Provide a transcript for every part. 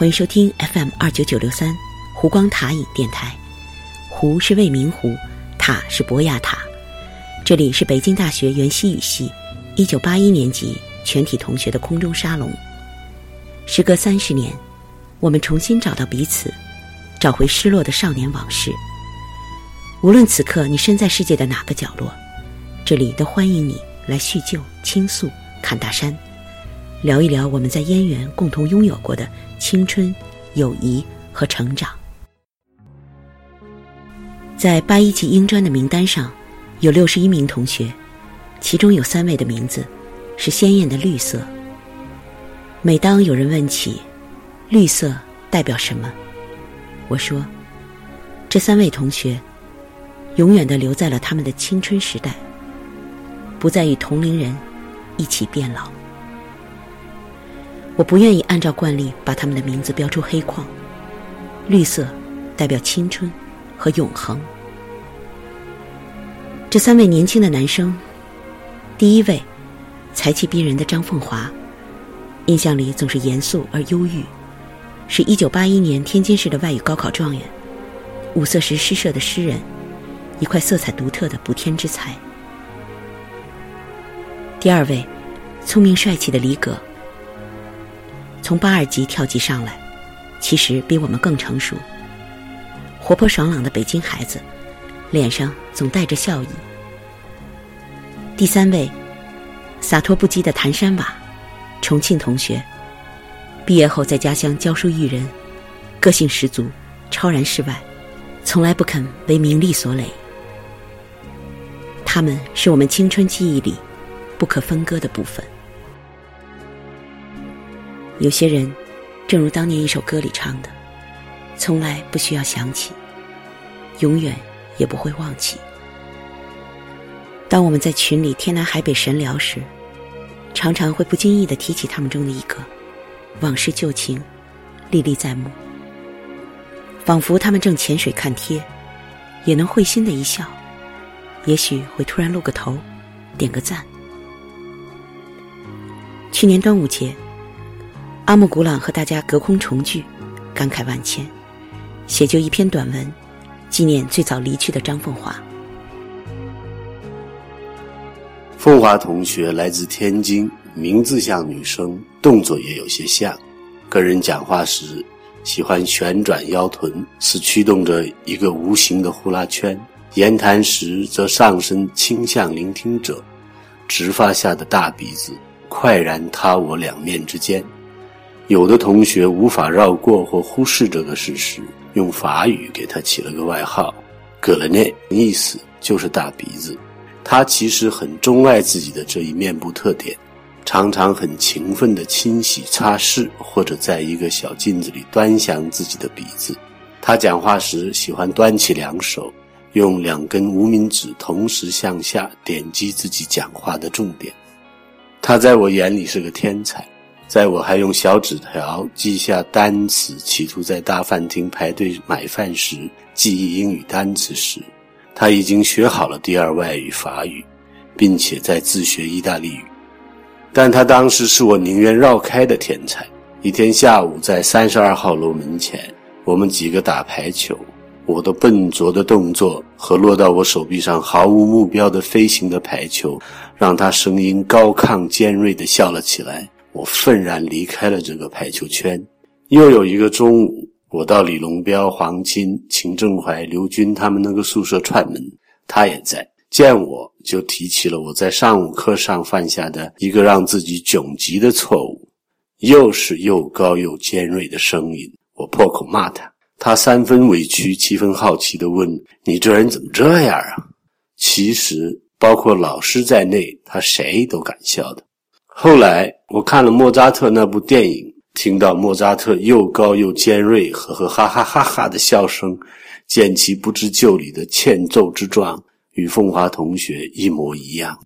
欢迎收听 FM 二九九六三湖光塔影电台。湖是未名湖，塔是博雅塔。这里是北京大学原西语系一九八一年级全体同学的空中沙龙。时隔三十年，我们重新找到彼此，找回失落的少年往事。无论此刻你身在世界的哪个角落，这里都欢迎你来叙旧、倾诉、侃大山，聊一聊我们在燕园共同拥有过的。青春、友谊和成长，在八一级英专的名单上，有六十一名同学，其中有三位的名字是鲜艳的绿色。每当有人问起绿色代表什么，我说，这三位同学永远的留在了他们的青春时代，不再与同龄人一起变老。我不愿意按照惯例把他们的名字标出黑框。绿色代表青春和永恒。这三位年轻的男生，第一位，才气逼人的张凤华，印象里总是严肃而忧郁，是一九八一年天津市的外语高考状元，五色石诗社的诗人，一块色彩独特的补天之才。第二位，聪明帅气的李葛。从八二级跳级上来，其实比我们更成熟。活泼爽朗的北京孩子，脸上总带着笑意。第三位，洒脱不羁的谭山瓦，重庆同学，毕业后在家乡教书育人，个性十足，超然世外，从来不肯为名利所累。他们是我们青春记忆里不可分割的部分。有些人，正如当年一首歌里唱的，从来不需要想起，永远也不会忘记。当我们在群里天南海北神聊时，常常会不经意的提起他们中的一个，往事旧情，历历在目。仿佛他们正潜水看贴，也能会心的一笑，也许会突然露个头，点个赞。去年端午节。阿木古朗和大家隔空重聚，感慨万千，写就一篇短文，纪念最早离去的张凤华。凤华同学来自天津，名字像女生，动作也有些像。跟人讲话时喜欢旋转腰臀，似驱动着一个无形的呼啦圈；言谈时则上身倾向聆听者，直发下的大鼻子快然他我两面之间。有的同学无法绕过或忽视这个事实，用法语给他起了个外号“葛勒内”，意思就是大鼻子。他其实很钟爱自己的这一面部特点，常常很勤奋地清洗、擦拭，或者在一个小镜子里端详自己的鼻子。他讲话时喜欢端起两手，用两根无名指同时向下点击自己讲话的重点。他在我眼里是个天才。在我还用小纸条记下单词，企图在大饭厅排队买饭时记忆英语单词时，他已经学好了第二外语法语，并且在自学意大利语。但他当时是我宁愿绕开的天才。一天下午，在三十二号楼门前，我们几个打排球，我的笨拙的动作和落到我手臂上毫无目标的飞行的排球，让他声音高亢尖锐地笑了起来。我愤然离开了这个排球圈。又有一个中午，我到李龙彪、黄金、秦正怀、刘军他们那个宿舍串门，他也在。见我就提起了我在上午课上犯下的一个让自己窘极的错误，又是又高又尖锐的声音。我破口骂他，他三分委屈七分好奇地问：“你这人怎么这样啊？”其实，包括老师在内，他谁都敢笑的。后来我看了莫扎特那部电影，听到莫扎特又高又尖锐、呵呵哈哈哈哈的笑声，见其不知就里的欠揍之状，与凤华同学一模一样。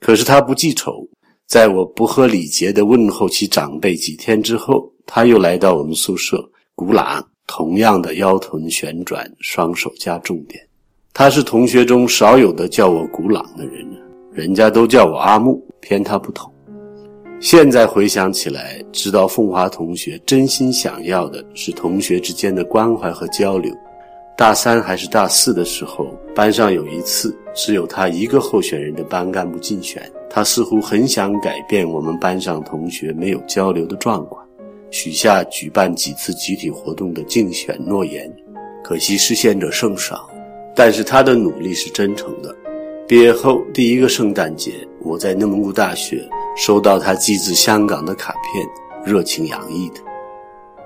可是他不记仇，在我不合礼节的问候其长辈几天之后，他又来到我们宿舍，古朗，同样的腰臀旋转，双手加重点。他是同学中少有的叫我古朗的人，人家都叫我阿木，偏他不同。现在回想起来，知道凤华同学真心想要的是同学之间的关怀和交流。大三还是大四的时候，班上有一次只有他一个候选人的班干部竞选，他似乎很想改变我们班上同学没有交流的状况，许下举办几次集体活动的竞选诺言，可惜实现者甚少。但是他的努力是真诚的。毕业后第一个圣诞节，我在内蒙古大学。收到他寄自香港的卡片，热情洋溢的。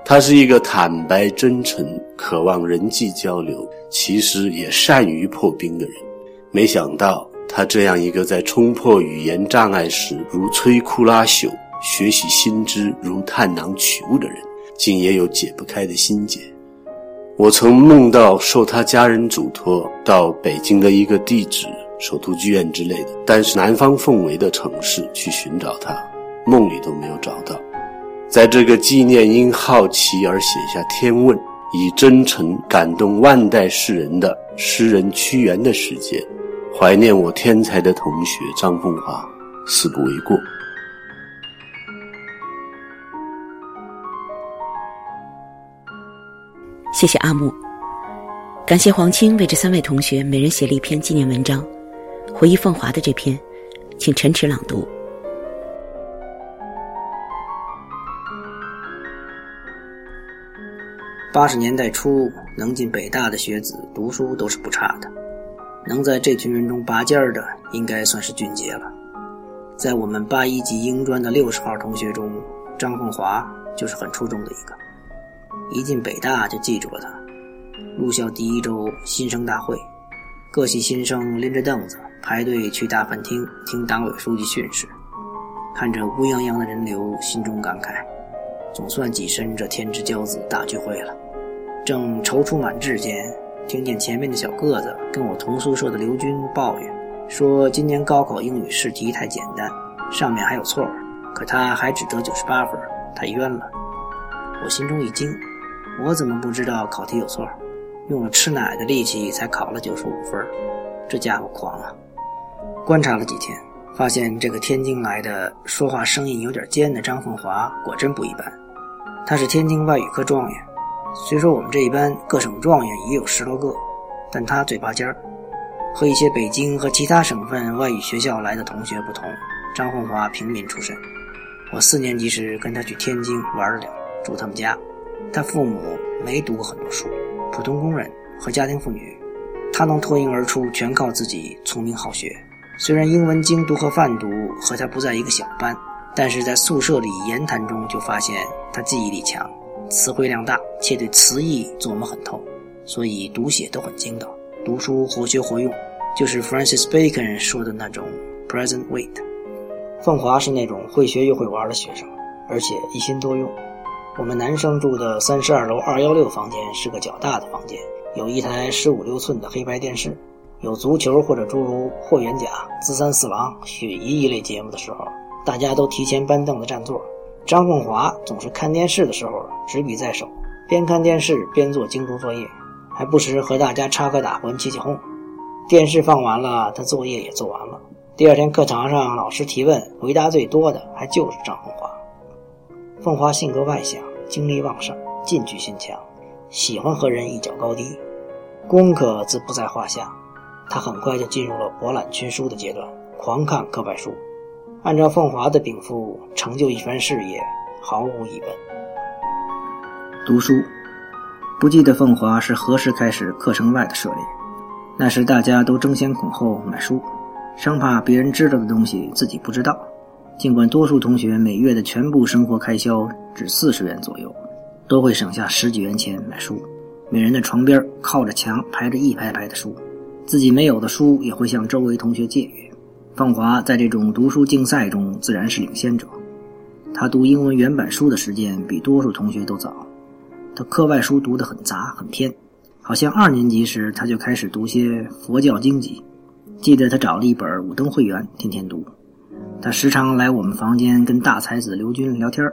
他是一个坦白真诚、渴望人际交流，其实也善于破冰的人。没想到他这样一个在冲破语言障碍时如摧枯拉朽、学习新知如探囊取物的人，竟也有解不开的心结。我曾梦到受他家人嘱托到北京的一个地址。首都剧院之类的，但是南方氛围的城市去寻找他，梦里都没有找到。在这个纪念因好奇而写下《天问》，以真诚感动万代世人的诗人屈原的世界，怀念我天才的同学张凤华，死不为过。谢谢阿木，感谢黄青为这三位同学每人写了一篇纪念文章。回忆凤华的这篇，请陈池朗读。八十年代初，能进北大的学子读书都是不差的，能在这群人中拔尖儿的，应该算是俊杰了。在我们八一级英专的六十号同学中，张凤华就是很出众的一个。一进北大就记住了他。入校第一周新生大会，各系新生拎着凳子。排队去大饭厅听党委书记训示，看着乌泱泱的人流，心中感慨：总算跻身这天之骄子大聚会了。正踌躇满志间，听见前面的小个子跟我同宿舍的刘军抱怨，说今年高考英语试题太简单，上面还有错儿可他还只得九十八分，太冤了。我心中一惊，我怎么不知道考题有错？用了吃奶的力气才考了九十五分，这家伙狂啊！观察了几天，发现这个天津来的、说话声音有点尖的张凤华果真不一般。他是天津外语科状元，虽说我们这一班各省状元也有十多个，但他最拔尖儿。和一些北京和其他省份外语学校来的同学不同，张凤华平民出身。我四年级时跟他去天津玩了两，住他们家。他父母没读过很多书，普通工人和家庭妇女，他能脱颖而出，全靠自己聪明好学。虽然英文精读和泛读和他不在一个小班，但是在宿舍里言谈中就发现他记忆力强，词汇量大，且对词义琢磨很透，所以读写都很精到。读书活学活用，就是 Francis Bacon 说的那种 present weight。凤华是那种会学又会玩的学生，而且一心多用。我们男生住的三十二楼二幺六房间是个较大的房间，有一台十五六寸的黑白电视。有足球或者诸如霍元甲、资三四郎、雪姨一类节目的时候，大家都提前搬凳子占座。张凤华总是看电视的时候执笔在手，边看电视边做精读作业，还不时和大家插科打诨、起起哄。电视放完了，他作业也做完了。第二天课堂上，老师提问，回答最多的还就是张凤华。凤华性格外向，精力旺盛，进取心强，喜欢和人一较高低，功课自不在话下。他很快就进入了博览群书的阶段，狂看课外书。按照凤华的禀赋，成就一番事业毫无疑问。读书，不记得凤华是何时开始课程外的涉猎。那时大家都争先恐后买书，生怕别人知道的东西自己不知道。尽管多数同学每月的全部生活开销只四十元左右，都会省下十几元钱买书。每人的床边靠着墙排着一排排的书。自己没有的书也会向周围同学借阅。凤华在这种读书竞赛中自然是领先者。他读英文原版书的时间比多数同学都早。他课外书读得很杂很偏，好像二年级时他就开始读些佛教经籍。记得他找了一本《五登会员》，天天读。他时常来我们房间跟大才子刘军聊天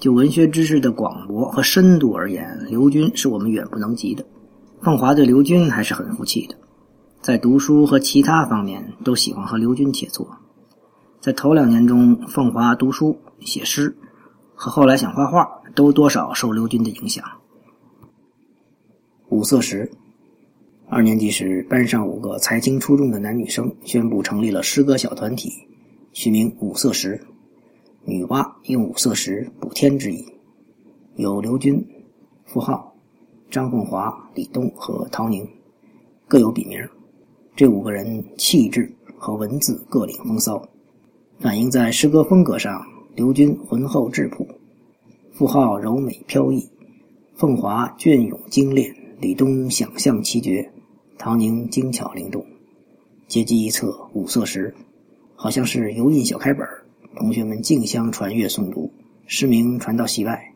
就文学知识的广博和深度而言，刘军是我们远不能及的。凤华对刘军还是很服气的。在读书和其他方面都喜欢和刘军切磋。在头两年中，凤华读书写诗，和后来想画画，都多少受刘军的影响。五色石，二年级时，班上五个才情出众的男女生宣布成立了诗歌小团体，取名五色石。女娲用五色石补天之意，有刘军、付浩、张凤华、李东和陶宁，各有笔名。这五个人气质和文字各领风骚，反映在诗歌风格上。刘军浑厚质朴，傅浩柔美飘逸，凤华隽永精炼，李东想象奇绝，唐宁精巧灵动。街机一侧五色石，好像是油印小开本，同学们竞相传阅诵读，诗名传到戏外。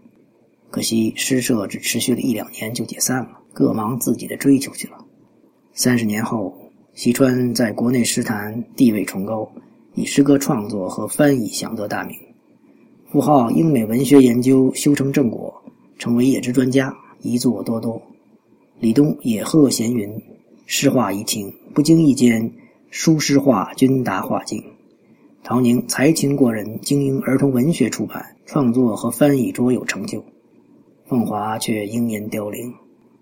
可惜诗社只持续了一两年就解散了，各忙自己的追求去了。三十年后，西川在国内诗坛地位崇高，以诗歌创作和翻译享得大名。傅浩英美文学研究修成正果，成为野之专家，遗作多多。李东野鹤闲云，诗画怡情，不经意间书诗画均达画境。陶宁才情过人，经营儿童文学出版，创作和翻译卓有成就。凤华却英年凋零，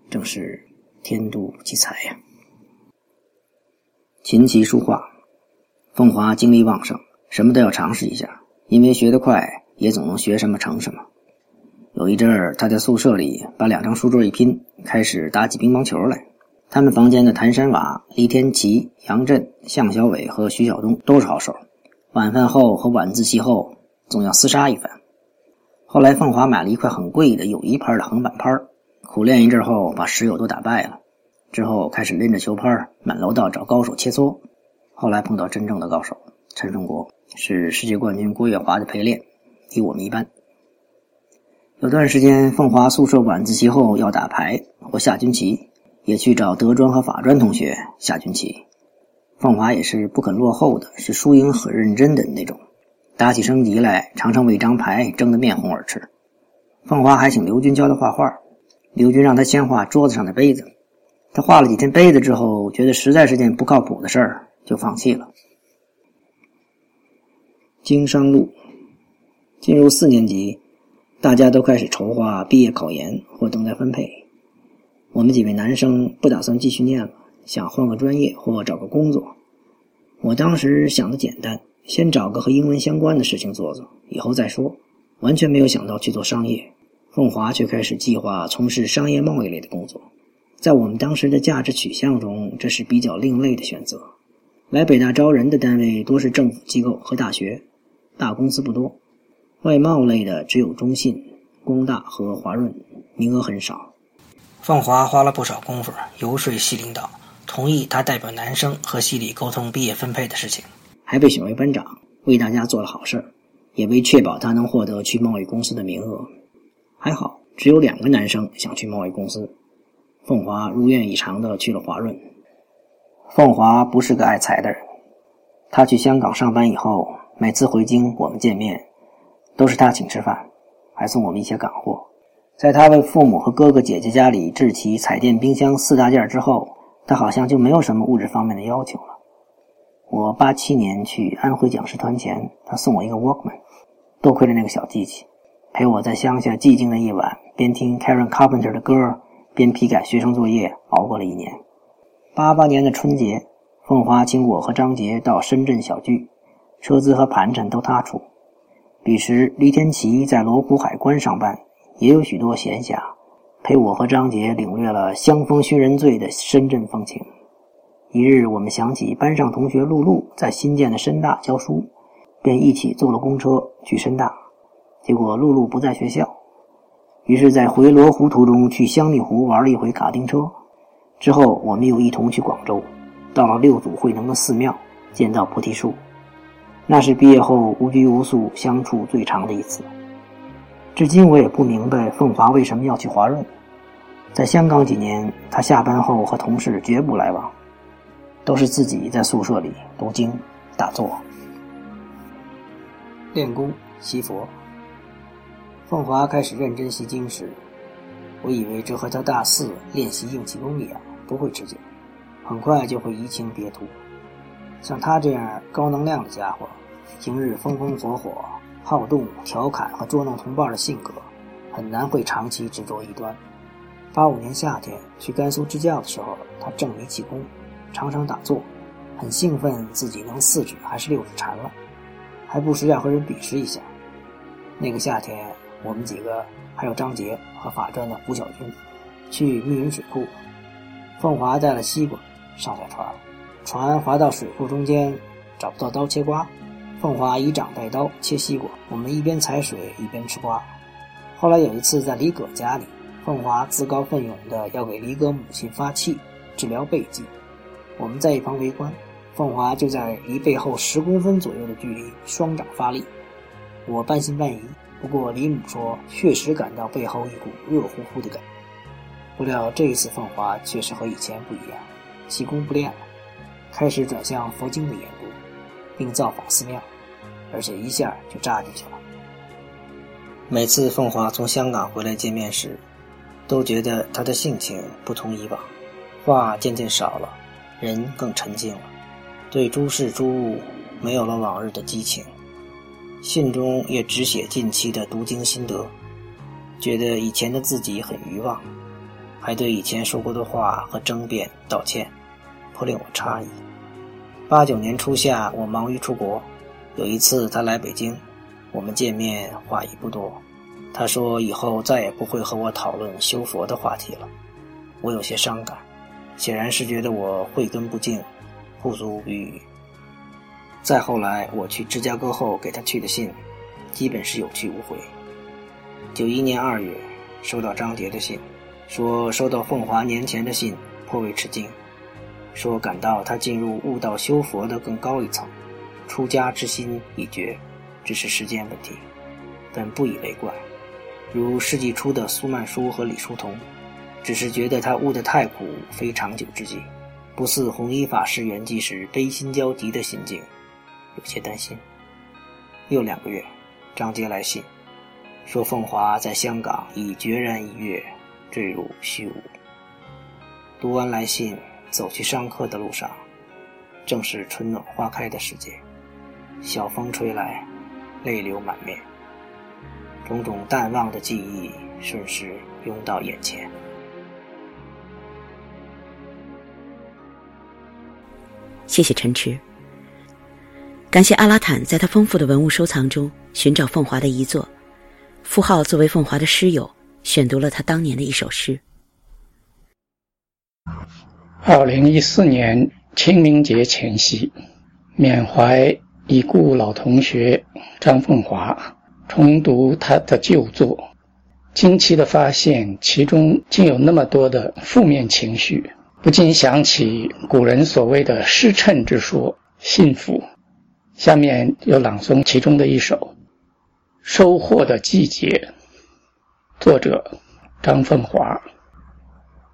正是天妒奇才呀。琴棋书画，凤华精力旺盛，什么都要尝试一下，因为学得快。也总能学什么成什么。有一阵儿，他在宿舍里把两张书桌一拼，开始打起乒乓球来。他们房间的谭山瓦、李天琪、杨震、向小伟和徐晓东都是好手。晚饭后和晚自习后，总要厮杀一番。后来，凤华买了一块很贵的友谊牌的横板拍，苦练一阵后，把室友都打败了。之后开始拎着球拍满楼道找高手切磋。后来碰到真正的高手陈胜国，是世界冠军郭跃华的陪练。比我们一般。有段时间，凤华宿舍晚自习后要打牌或下军棋，也去找德专和法专同学下军棋。凤华也是不肯落后的，是输赢很认真的那种。打起升级来，常常为一张牌争得面红耳赤。凤华还请刘军教他画画，刘军让他先画桌子上的杯子。他画了几天杯子之后，觉得实在是件不靠谱的事儿，就放弃了。经商路。进入四年级，大家都开始筹划毕业考研或等待分配。我们几位男生不打算继续念了，想换个专业或找个工作。我当时想的简单，先找个和英文相关的事情做做，以后再说。完全没有想到去做商业。凤华却开始计划从事商业贸易类的工作。在我们当时的价值取向中，这是比较另类的选择。来北大招人的单位多是政府机构和大学，大公司不多。外贸类的只有中信、工大和华润，名额很少。凤华花了不少功夫游说系领导，同意他代表男生和系里沟通毕业分配的事情，还被选为班长，为大家做了好事也为确保他能获得去贸易公司的名额。还好，只有两个男生想去贸易公司。凤华如愿以偿的去了华润。凤华不是个爱财的人，他去香港上班以后，每次回京我们见面。都是他请吃饭，还送我们一些港货。在他为父母和哥哥姐姐家里置齐彩电、冰箱四大件之后，他好像就没有什么物质方面的要求了。我八七年去安徽讲师团前，他送我一个 Walkman，多亏了那个小机器，陪我在乡下寂静的夜晚，边听 Karen Carpenter 的歌，边批改学生作业，熬过了一年。八八年的春节，凤华请我和张杰到深圳小聚，车资和盘缠都他出。彼时，李天琪在罗湖海关上班，也有许多闲暇，陪我和张杰领略了香风熏人醉的深圳风情。一日，我们想起班上同学露露在新建的深大教书，便一起坐了公车去深大。结果露露不在学校，于是，在回罗湖途中去香蜜湖玩了一回卡丁车。之后，我们又一同去广州，到了六祖慧能的寺庙，见到菩提树。那是毕业后无拘无束相处最长的一次。至今我也不明白凤华为什么要去华润。在香港几年，他下班后和同事绝不来往，都是自己在宿舍里读经、打坐、练功、习佛。凤华开始认真习经时，我以为这和他大四练习硬气功一样，不会持久，很快就会移情别途。像他这样高能量的家伙，平日风风火火，好动、调侃和捉弄同伴的性格，很难会长期执着一端。八五年夏天去甘肃支教的时候，他正迷气功，常常打坐，很兴奋自己能四指还是六指禅了，还不时要和人比试一下。那个夏天，我们几个还有张杰和法专的胡小军，去密云水库，凤华带了西瓜上下船，船划到水库中间，找不到刀切瓜。凤华以掌带刀切西瓜，我们一边踩水一边吃瓜。后来有一次在李葛家里，凤华自告奋勇的要给李葛母亲发气，治疗背疾。我们在一旁围观，凤华就在离背后十公分左右的距离双掌发力。我半信半疑，不过李母说确实感到背后一股热乎乎的感觉。不料这一次凤华确实和以前不一样，气功不练了，开始转向佛经的研读。并造访寺庙，而且一下就扎进去了。每次凤华从香港回来见面时，都觉得他的性情不同以往，话渐渐少了，人更沉静了，对诸事诸物没有了往日的激情。信中也只写近期的读经心得，觉得以前的自己很愚妄，还对以前说过的话和争辩道歉，颇令我诧异。八九年初夏，我忙于出国。有一次他来北京，我们见面话已不多。他说以后再也不会和我讨论修佛的话题了。我有些伤感，显然是觉得我慧根不净，不足语语。再后来我去芝加哥后给他去的信，基本是有去无回。九一年二月，收到张杰的信，说收到凤华年前的信，颇为吃惊。说感到他进入悟道修佛的更高一层，出家之心已决，只是时间问题，本不以为怪。如世纪初的苏曼殊和李叔同，只是觉得他悟得太苦，非长久之计，不似弘一法师圆寂时悲心交集的心境，有些担心。又两个月，张杰来信，说凤华在香港已决然一跃，坠入虚无。读完来信。走去上课的路上，正是春暖花开的时节，小风吹来，泪流满面，种种淡忘的记忆瞬时涌到眼前。谢谢陈池，感谢阿拉坦在他丰富的文物收藏中寻找凤华的遗作，傅浩作为凤华的师友，选读了他当年的一首诗。二零一四年清明节前夕，缅怀已故老同学张凤华，重读他的旧作，惊奇的发现其中竟有那么多的负面情绪，不禁想起古人所谓的“失称之说”，幸福。下面就朗诵其中的一首《收获的季节》，作者张凤华。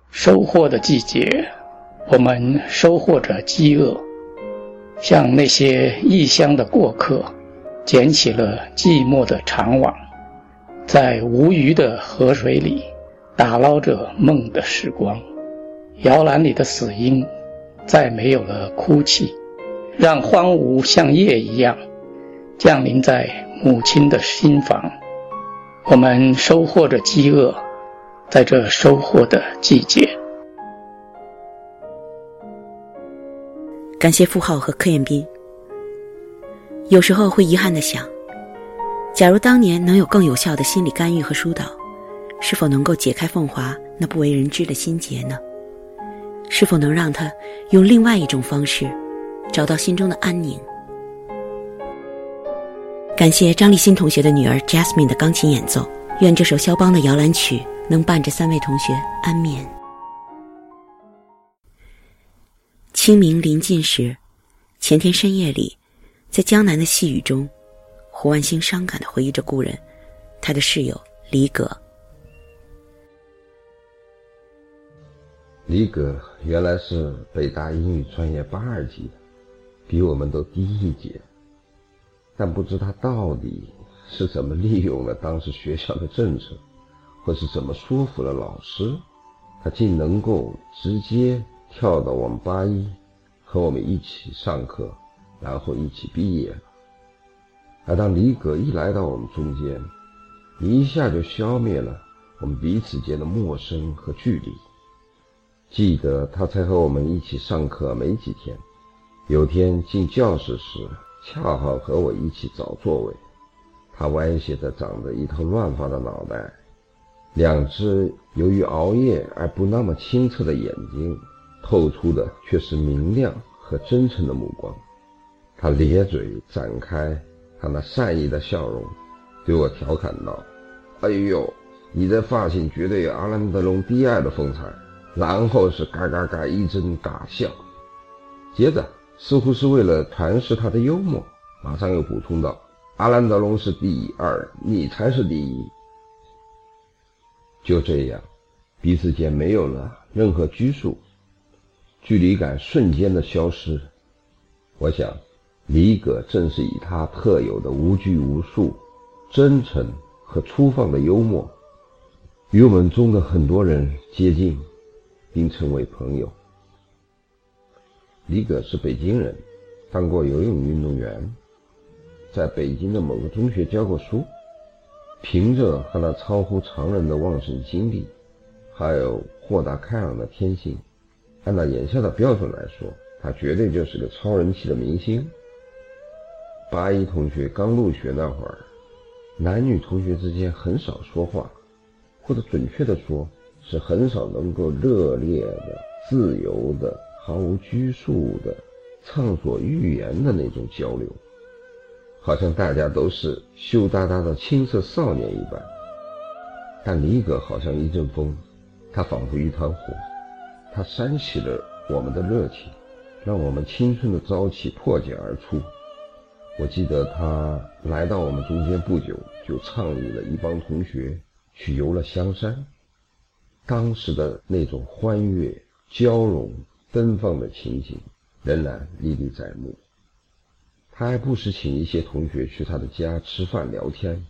收获的季节。我们收获着饥饿，像那些异乡的过客，捡起了寂寞的长网，在无鱼的河水里打捞着梦的时光。摇篮里的死婴，再没有了哭泣，让荒芜像夜一样降临在母亲的心房。我们收获着饥饿，在这收获的季节。感谢傅浩和柯彦斌。有时候会遗憾的想，假如当年能有更有效的心理干预和疏导，是否能够解开凤华那不为人知的心结呢？是否能让他用另外一种方式，找到心中的安宁？感谢张立新同学的女儿 Jasmine 的钢琴演奏，愿这首肖邦的摇篮曲能伴着三位同学安眠。清明临近时，前天深夜里，在江南的细雨中，胡万兴伤感的回忆着故人，他的室友李葛。李葛原来是北大英语专业八二级的，比我们都低一届。但不知他到底是怎么利用了当时学校的政策，或是怎么说服了老师，他竟能够直接。跳到我们八一，和我们一起上课，然后一起毕业了。而当李葛一来到我们中间，一下就消灭了我们彼此间的陌生和距离。记得他才和我们一起上课没几天，有天进教室时，恰好和我一起找座位。他歪斜着长着一头乱发的脑袋，两只由于熬夜而不那么清澈的眼睛，透出的却是明亮和真诚的目光。他咧嘴展开。他那善意的笑容，对我调侃道：“哎呦，你的发型绝对有阿兰德隆第二的风采。”然后是嘎嘎嘎一阵大笑，接着似乎是为了诠释他的幽默，马上又补充道：“阿兰德隆是第二，你才是第一。”就这样，彼此间没有了任何拘束，距离感瞬间的消失。我想。李葛正是以他特有的无拘无束、真诚和粗放的幽默，与我们中的很多人接近，并成为朋友。李葛是北京人，当过游泳运动员，在北京的某个中学教过书。凭着和那超乎常人的旺盛精力，还有豁达开朗的天性，按照眼下的标准来说，他绝对就是个超人气的明星。八一同学刚入学那会儿，男女同学之间很少说话，或者准确的说，是很少能够热烈的、自由的、毫无拘束的、畅所欲言的那种交流，好像大家都是羞答答的青涩少年一般。但李葛好像一阵风，他仿佛一团火，他煽起了我们的热情，让我们青春的朝气破茧而出。我记得他来到我们中间不久，就倡议了一帮同学去游了香山。当时的那种欢悦、交融、奔放的情景仍然历历在目。他还不时请一些同学去他的家吃饭聊天。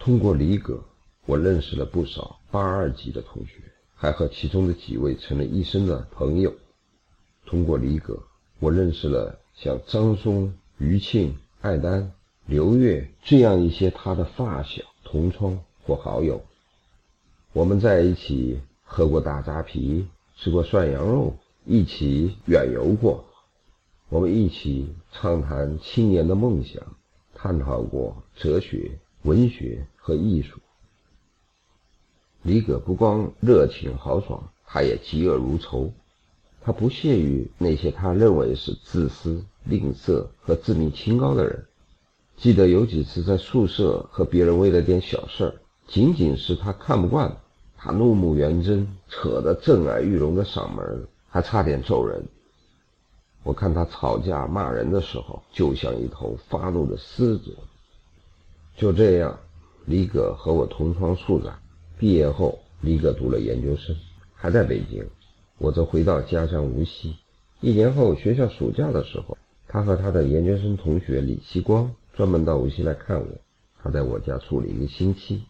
通过李葛，我认识了不少八二级的同学，还和其中的几位成了一生的朋友。通过李葛，我认识了像张松。余庆、艾丹、刘月这样一些他的发小、同窗或好友，我们在一起喝过大扎啤，吃过涮羊肉，一起远游过。我们一起畅谈青年的梦想，探讨过哲学、文学和艺术。李葛不光热情豪爽，他也嫉恶如仇。他不屑于那些他认为是自私、吝啬和自命清高的人。记得有几次在宿舍和别人为了点小事儿，仅仅是他看不惯，他怒目圆睁，扯得震耳欲聋的嗓门，还差点揍人。我看他吵架骂人的时候，就像一头发怒的狮子。就这样，李葛和我同窗数载。毕业后，李葛读了研究生，还在北京。我则回到家乡无锡。一年后，学校暑假的时候，他和他的研究生同学李希光专门到无锡来看我。他在我家住了一个星期。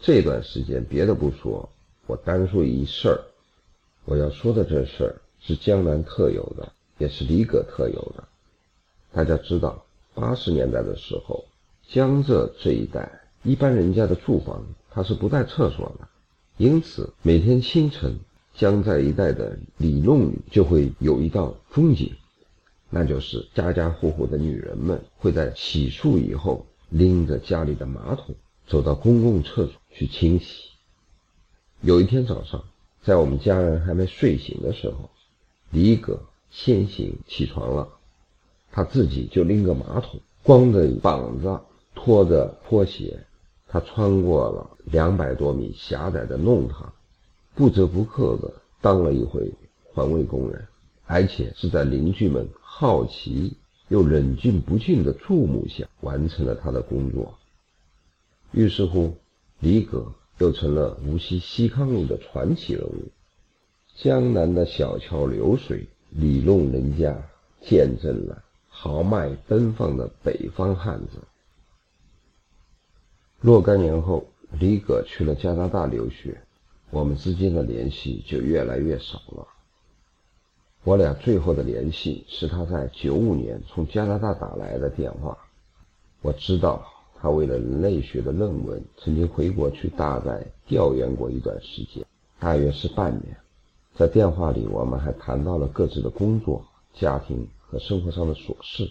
这段时间，别的不说，我单说一事儿。我要说的这事儿是江南特有的，也是李葛特有的。大家知道，八十年代的时候，江浙这一带一般人家的住房它是不带厕所的，因此每天清晨。江浙一带的里弄里就会有一道风景，那就是家家户户的女人们会在洗漱以后，拎着家里的马桶走到公共厕所去清洗。有一天早上，在我们家人还没睡醒的时候，李葛先行起床了，他自己就拎个马桶，光着膀子，拖着拖鞋，他穿过了两百多米狭窄的弄堂。不折不扣地当了一回环卫工人，而且是在邻居们好奇又冷峻不敬的注目下完成了他的工作。于是乎，李葛又成了无锡西康路的传奇人物。江南的小桥流水、里弄人家，见证了豪迈奔放的北方汉子。若干年后，李葛去了加拿大留学。我们之间的联系就越来越少了。我俩最后的联系是他在九五年从加拿大打来的电话。我知道他为了人类学的论文，曾经回国去大概调研过一段时间，大约是半年。在电话里，我们还谈到了各自的工作、家庭和生活上的琐事。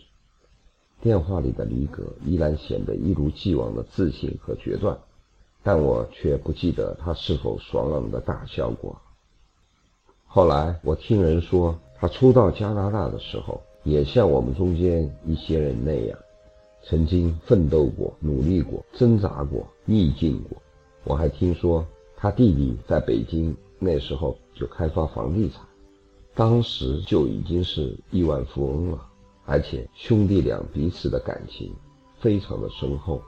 电话里的李葛依然显得一如既往的自信和决断，但我却不记得他是否爽朗的大笑过。后来我听人说，他初到加拿大的时候，也像我们中间一些人那样，曾经奋斗过、努力过、挣扎过、逆境过。我还听说他弟弟在北京那时候就开发房地产，当时就已经是亿万富翁了。而且兄弟俩彼此的感情非常的深厚。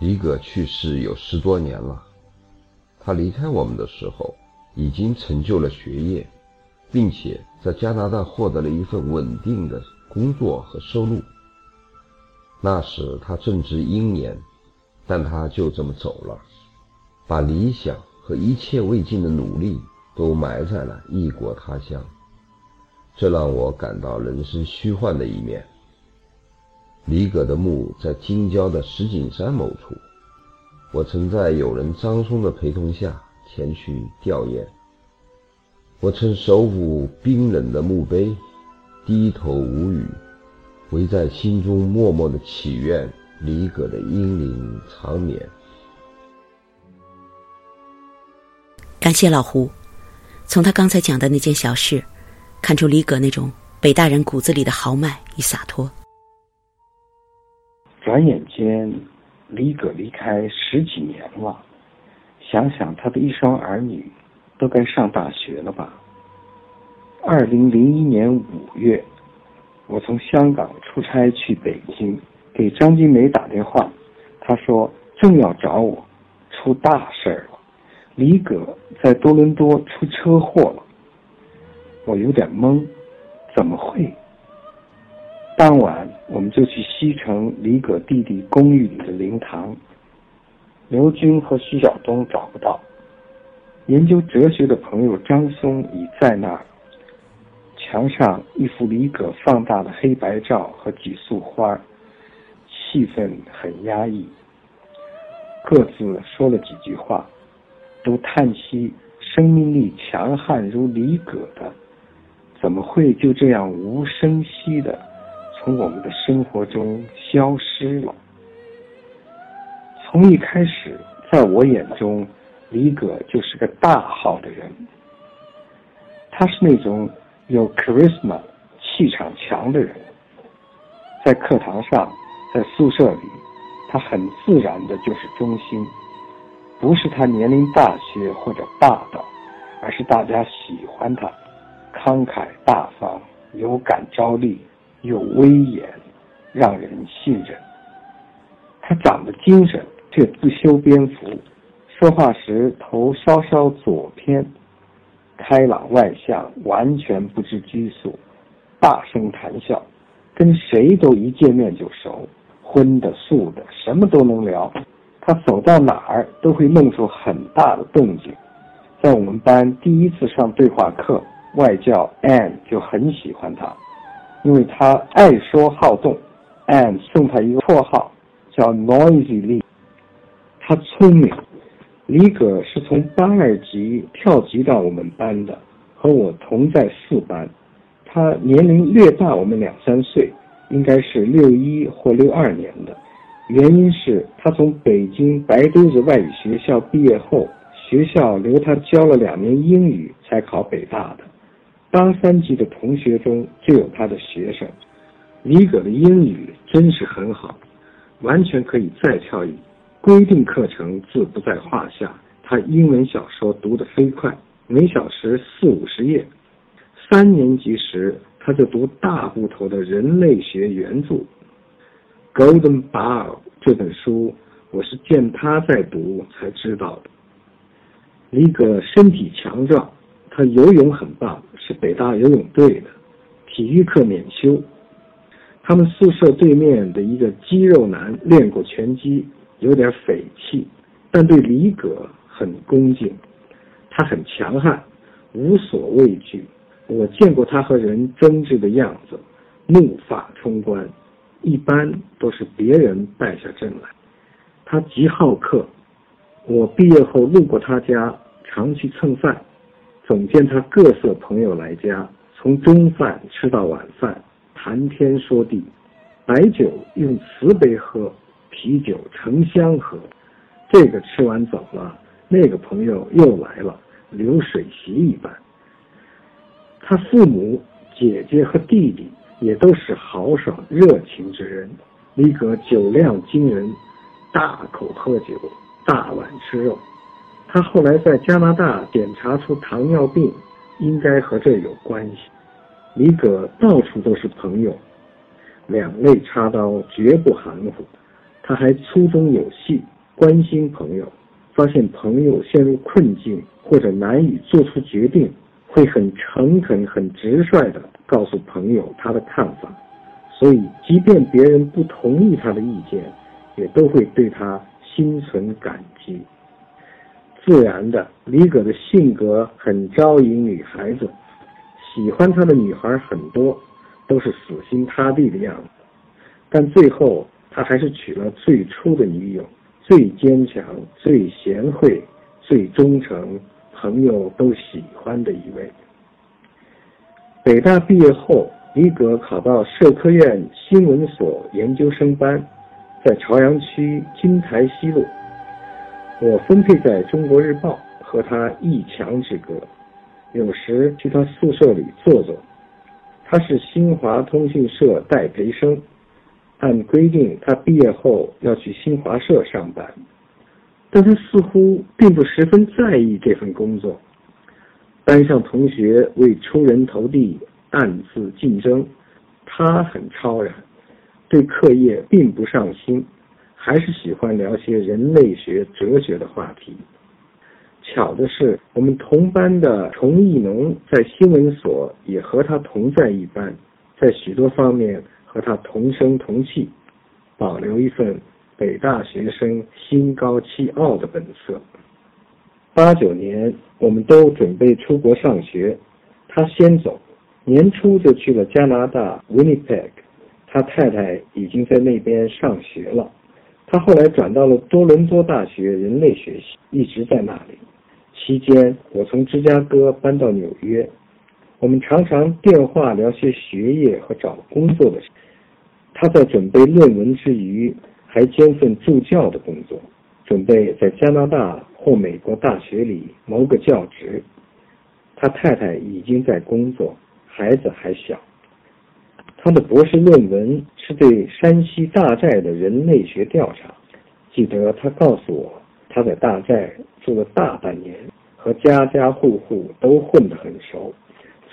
李葛去世有十多年了，他离开我们的时候已经成就了学业，并且在加拿大获得了一份稳定的工作和收入。那时他正值英年，但他就这么走了，把理想和一切未尽的努力都埋在了异国他乡。这让我感到人生虚幻的一面。李葛的墓在京郊的石景山某处，我曾在友人张松的陪同下前去吊唁。我曾手抚冰冷的墓碑，低头无语，唯在心中默默的祈愿李葛的英灵长眠。感谢老胡，从他刚才讲的那件小事。看出李葛那种北大人骨子里的豪迈与洒脱。转眼间，李葛离开十几年了，想想他的一双儿女，都该上大学了吧。二零零一年五月，我从香港出差去北京，给张金梅打电话，她说正要找我，出大事儿，李葛在多伦多出车祸了。我有点懵，怎么会？当晚我们就去西城李葛弟弟公寓里的灵堂。刘军和徐晓东找不到，研究哲学的朋友张松已在那儿。墙上一幅李葛放大的黑白照和几束花，气氛很压抑。各自说了几句话，都叹息生命力强悍如李葛的。怎么会就这样无声息的从我们的生活中消失了？从一开始，在我眼中，李葛就是个大好的人。他是那种有 charisma 气场强的人，在课堂上，在宿舍里，他很自然的就是中心，不是他年龄大些或者霸道，而是大家喜欢他。慷慨大方，有感召力，有威严，让人信任。他长得精神，却不修边幅，说话时头稍稍左偏，开朗外向，完全不知拘束，大声谈笑，跟谁都一见面就熟，荤的素的，什么都能聊。他走到哪儿都会弄出很大的动静。在我们班第一次上对话课。外教 Ann 就很喜欢他，因为他爱说好动。Ann 送他一个绰号，叫 Noisy Lee。他聪明。李葛是从八二级跳级到我们班的，和我同在四班。他年龄略大我们两三岁，应该是六一或六二年的。原因是他从北京白墩子外语学校毕业后，学校留他教了两年英语，才考北大的。八三级的同学中就有他的学生，李葛的英语真是很好，完全可以再跳一规定课程自不在话下。他英文小说读得飞快，每小时四五十页。三年级时他就读大部头的人类学原著，《Golden Bough》这本书，我是见他在读才知道的。李葛身体强壮。他游泳很棒，是北大游泳队的，体育课免修。他们宿舍对面的一个肌肉男练过拳击，有点匪气，但对李葛很恭敬。他很强悍，无所畏惧。我见过他和人争执的样子，怒发冲冠。一般都是别人败下阵来。他极好客，我毕业后路过他家，常去蹭饭，总见他各色朋友来家，从中饭吃到晚饭，谈天说地，白酒用瓷杯喝，啤酒成箱喝，这个吃完走了，那个朋友又来了，流水席一般。他父母、姐姐和弟弟也都是豪爽热情之人，李葛酒量惊人。大口喝酒，大碗吃肉。他后来在加拿大检查出糖尿病，应该和这有关系。李葛到处都是朋友，两肋插刀，绝不含糊。他还粗中有细，关心朋友。发现朋友陷入困境或者难以做出决定，会很诚恳、很直率的告诉朋友他的看法。所以，即便别人不同意他的意见。也都会对他心存感激。自然的，李葛的性格很招引女孩子，喜欢他的女孩很多，都是死心塌地的样子。但最后，他还是娶了最初的女友，最坚强、最贤惠、最忠诚，朋友都喜欢的一位。北大毕业后，李葛考到社科院新闻所研究生班。在朝阳区金台西路，我分配在中国日报，和他一墙之隔。有时去他宿舍里坐坐。他是新华通讯社代培生，按规定他毕业后要去新华社上班，但他似乎并不十分在意这份工作。班上同学为出人头地暗自竞争，他很超然。对课业并不上心，还是喜欢聊些人类学、哲学的话题。巧的是，我们同班的崇义农在新闻所也和他同在一班，在许多方面和他同声同气，保留一份北大学生心高气傲的本色。八九年，我们都准备出国上学，他先走，年初就去了加拿大 Winnipeg。他太太已经在那边上学了，他后来转到了多伦多大学人类学系，一直在那里。期间，我从芝加哥搬到纽约，我们常常电话聊些学业和找工作的事。他在准备论文之余，还兼份助教的工作，准备在加拿大或美国大学里谋个教职。他太太已经在工作，孩子还小。他的博士论文是对山西大寨的人类学调查。记得他告诉我，他在大寨住了大半年，和家家户户都混得很熟。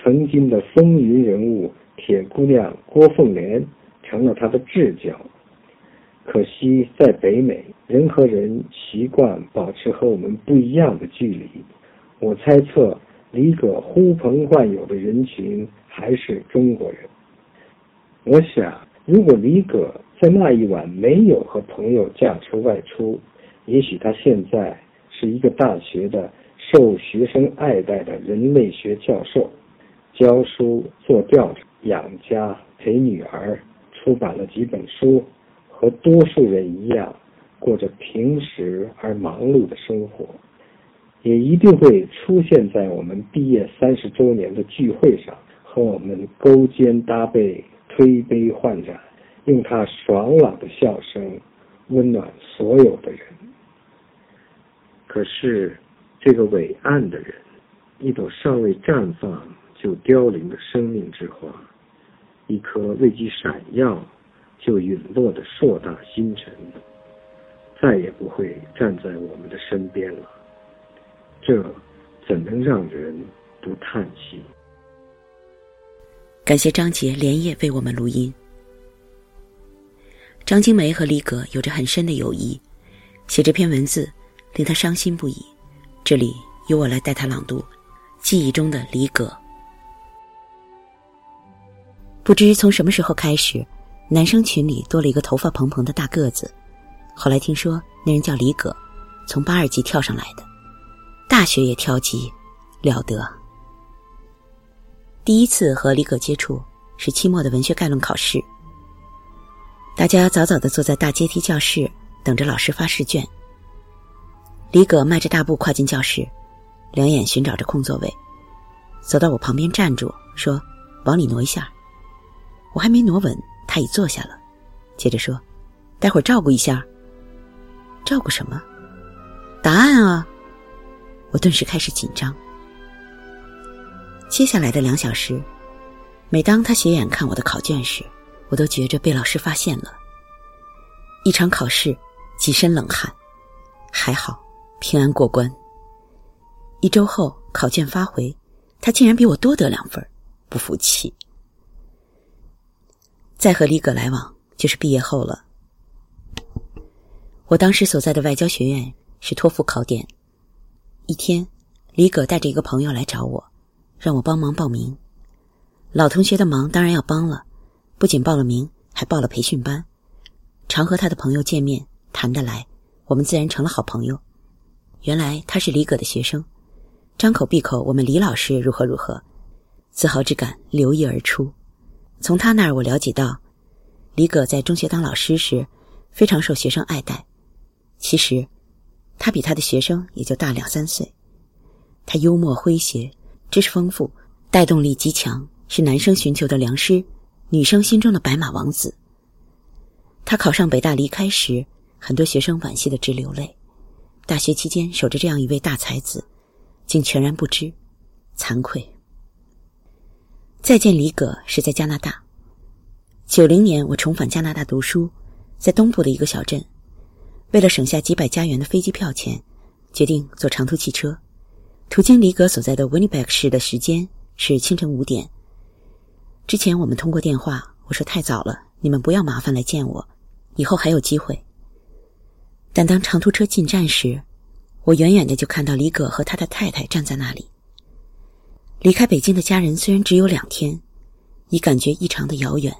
曾经的风云人物铁姑娘郭凤莲成了他的至交。可惜在北美，人和人习惯保持和我们不一样的距离。我猜测，李葛呼朋唤友的人群还是中国人。我想，如果李葛在那一晚没有和朋友驾车外出，也许他现在是一个大学的受学生爱戴的人类学教授，教书、做调查、养家、陪女儿，出版了几本书，和多数人一样，过着平实而忙碌的生活，也一定会出现在我们毕业三十周年的聚会上，和我们勾肩搭背。推杯换盏，用他爽朗的笑声温暖所有的人。可是，这个伟岸的人，一朵尚未绽放就凋零的生命之花，一颗未及闪耀就陨落的硕大星辰，再也不会站在我们的身边了。这怎能让人不叹息？感谢张杰连夜为我们录音。张金梅和李葛有着很深的友谊，写这篇文字令他伤心不已。这里由我来代他朗读记忆中的李葛。不知从什么时候开始，男生群里多了一个头发蓬蓬的大个子。后来听说那人叫李葛，从八二级跳上来的，大学也跳级，了得。第一次和李葛接触是期末的文学概论考试。大家早早的坐在大阶梯教室，等着老师发试卷。李葛迈着大步跨进教室，两眼寻找着空座位，走到我旁边站住，说：“往里挪一下。”我还没挪稳，他已坐下了，接着说：“待会儿照顾一下。”照顾什么？答案啊！我顿时开始紧张。接下来的两小时，每当他斜眼看我的考卷时，我都觉着被老师发现了。一场考试，几身冷汗，还好平安过关。一周后考卷发回，他竟然比我多得两分，不服气。再和李葛来往，就是毕业后了。我当时所在的外交学院是托福考点。一天，李葛带着一个朋友来找我，让我帮忙报名。老同学的忙当然要帮了，不仅报了名，还报了培训班。常和他的朋友见面，谈得来，我们自然成了好朋友。原来他是李葛的学生，张口闭口我们李老师如何如何，自豪之感流溢而出。从他那儿，我了解到，李葛在中学当老师时，非常受学生爱戴。其实，他比他的学生也就大两三岁。他幽默诙谐，知识丰富，带动力极强，是男生寻求的良师，女生心中的白马王子。他考上北大离开时，很多学生惋惜的直流泪。大学期间守着这样一位大才子，竟全然不知，惭愧。再见李葛是在加拿大。九零年，我重返加拿大读书，在东部的一个小镇。为了省下几百加元的飞机票钱，决定坐长途汽车。途经李葛所在的 Winnipeg 市的时间是清晨五点。之前我们通过电话，我说太早了，你们不要麻烦来见我，以后还有机会。但当长途车进站时，我远远的就看到李葛和他的太太站在那里。离开北京的家人虽然只有两天，已感觉异常的遥远。